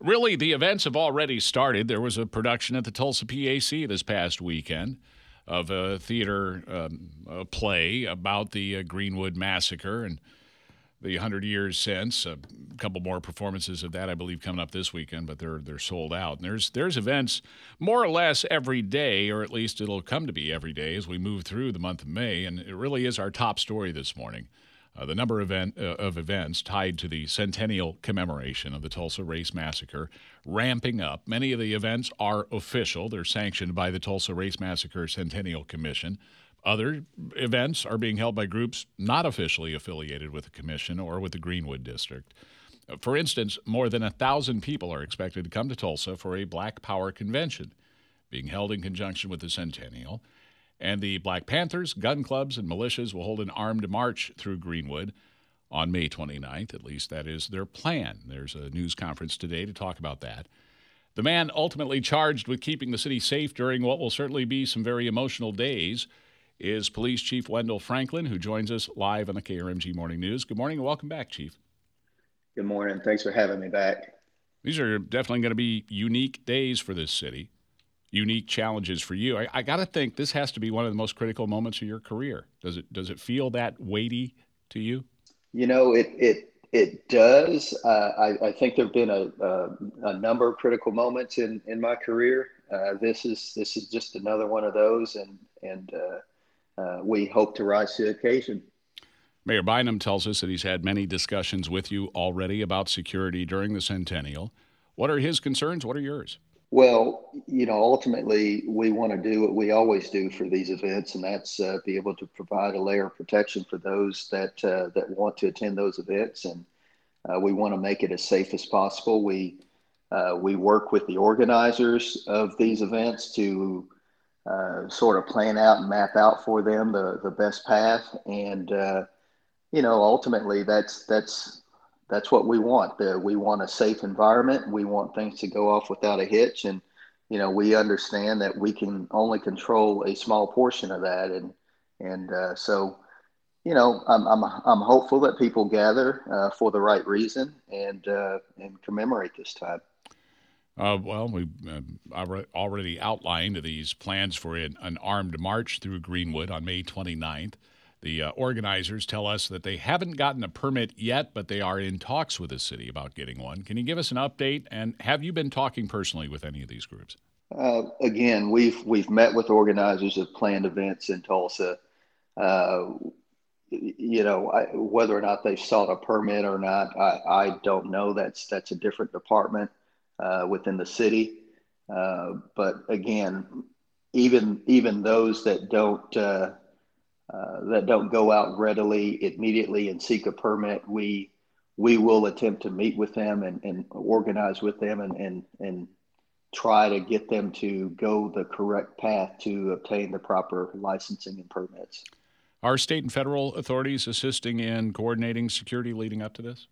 Really, the events have already started. There was a production at the Tulsa PAC this past weekend of a theater um, a play about the uh, Greenwood Massacre and the 100 years since. A couple more performances of that, I believe, coming up this weekend, but they're they're sold out. And there's there's events more or less every day, or at least it'll come to be every day as we move through the month of May. And it really is our top story this morning. Uh, the number event, uh, of events tied to the centennial commemoration of the Tulsa Race Massacre ramping up. Many of the events are official, they're sanctioned by the Tulsa Race Massacre Centennial Commission. Other events are being held by groups not officially affiliated with the commission or with the Greenwood District. For instance, more than a thousand people are expected to come to Tulsa for a Black Power convention being held in conjunction with the centennial. And the Black Panthers, gun clubs, and militias will hold an armed march through Greenwood on May 29th. At least that is their plan. There's a news conference today to talk about that. The man ultimately charged with keeping the city safe during what will certainly be some very emotional days is Police Chief Wendell Franklin, who joins us live on the KRMG Morning News. Good morning and welcome back, Chief. Good morning. Thanks for having me back. These are definitely going to be unique days for this city, unique challenges for you. I, I got to think this has to be one of the most critical moments of your career. Does it does it feel that weighty to you? You know, it it it does. Uh, I, I, think there have been a, a, a, number of critical moments in, in my career. Uh, this is this is just another one of those, and and uh, uh, we hope to rise to the occasion. Mayor Bynum tells us that he's had many discussions with you already about security during the centennial. What are his concerns? What are yours? Well, you know, ultimately, we want to do what we always do for these events, and that's uh, be able to provide a layer of protection for those that uh, that want to attend those events, and uh, we want to make it as safe as possible. We uh, we work with the organizers of these events to uh, sort of plan out and map out for them the, the best path. And, uh, you know, ultimately that's, that's, that's what we want. Uh, we want a safe environment. We want things to go off without a hitch. And, you know, we understand that we can only control a small portion of that. And, and uh, so, you know, I'm, I'm, I'm hopeful that people gather uh, for the right reason and, uh, and commemorate this time. Uh, well, we uh, already outlined these plans for an, an, armed march through Greenwood on May 29th. The uh, organizers tell us that they haven't gotten a permit yet, but they are in talks with the city about getting one. Can you give us an update? And have you been talking personally with any of these groups? Uh, again, we've we've met with organizers of planned events in Tulsa. Uh, you know, I, whether or not they've sought a permit or not, I, I don't know. That's that's a different department uh, within the city. Uh, but again, even even those that don't uh, uh, that don't go out readily immediately and seek a permit, we we will attempt to meet with them and, and organize with them and, and and try to get them to go the correct path to obtain the proper licensing and permits. Are state and federal authorities assisting in coordinating security leading up to this?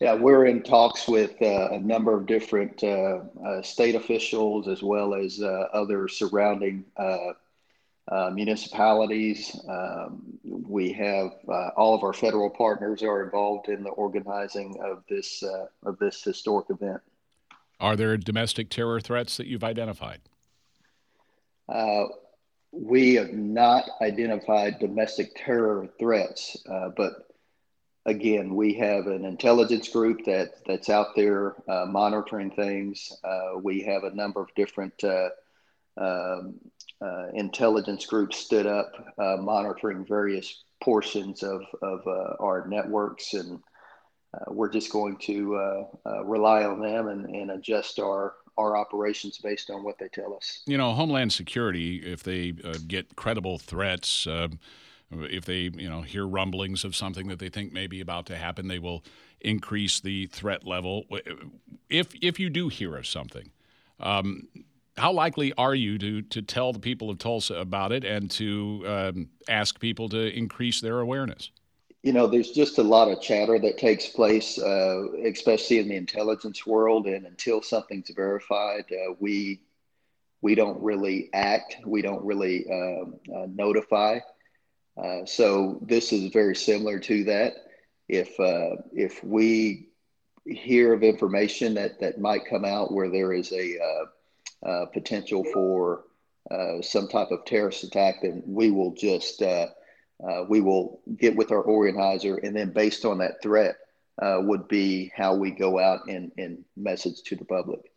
Yeah, we're in talks with uh, a number of different uh, uh, state officials as well as uh, other surrounding uh, uh, municipalities. Um, we have all of our federal partners are involved in the organizing of this of this historic event. Are there domestic terror threats that you've identified? we have not identified domestic terror threats, but again, we have an intelligence group that that's out there uh, monitoring things. Uh, we have a number of different uh, um, uh, intelligence groups stood up uh, monitoring various portions of of uh, our networks, and we're just going to rely on them and, and adjust our our operations based on what they tell us. You know, Homeland Security, if they get credible threats if they, you know, hear rumblings of something that they think may be about to happen, they will increase the threat level. If if you do hear of something, Um, how likely are you to to tell the people of Tulsa about it and to um, ask people to increase their awareness? You know, there's just a lot of chatter that takes place, uh, especially in the intelligence world, and until something's verified, uh, we we don't really act. We don't really um, uh, notify. Uh, so this is very similar to that. If uh, if we hear of information that that might come out where there is a uh, uh, potential for uh, some type of terrorist attack, then we will just we will get with our organizer, and then based on that threat, would be how we go out and, and message to the public.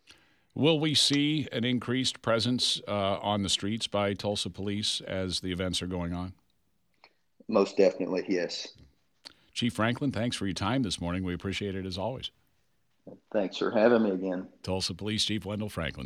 Will we see an increased presence uh, on the streets by Tulsa police as the events are going on? Most definitely, yes. Chief Franklin, thanks for your time this morning. We appreciate it as always. Thanks for having me again. Tulsa Police Chief Wendell Franklin.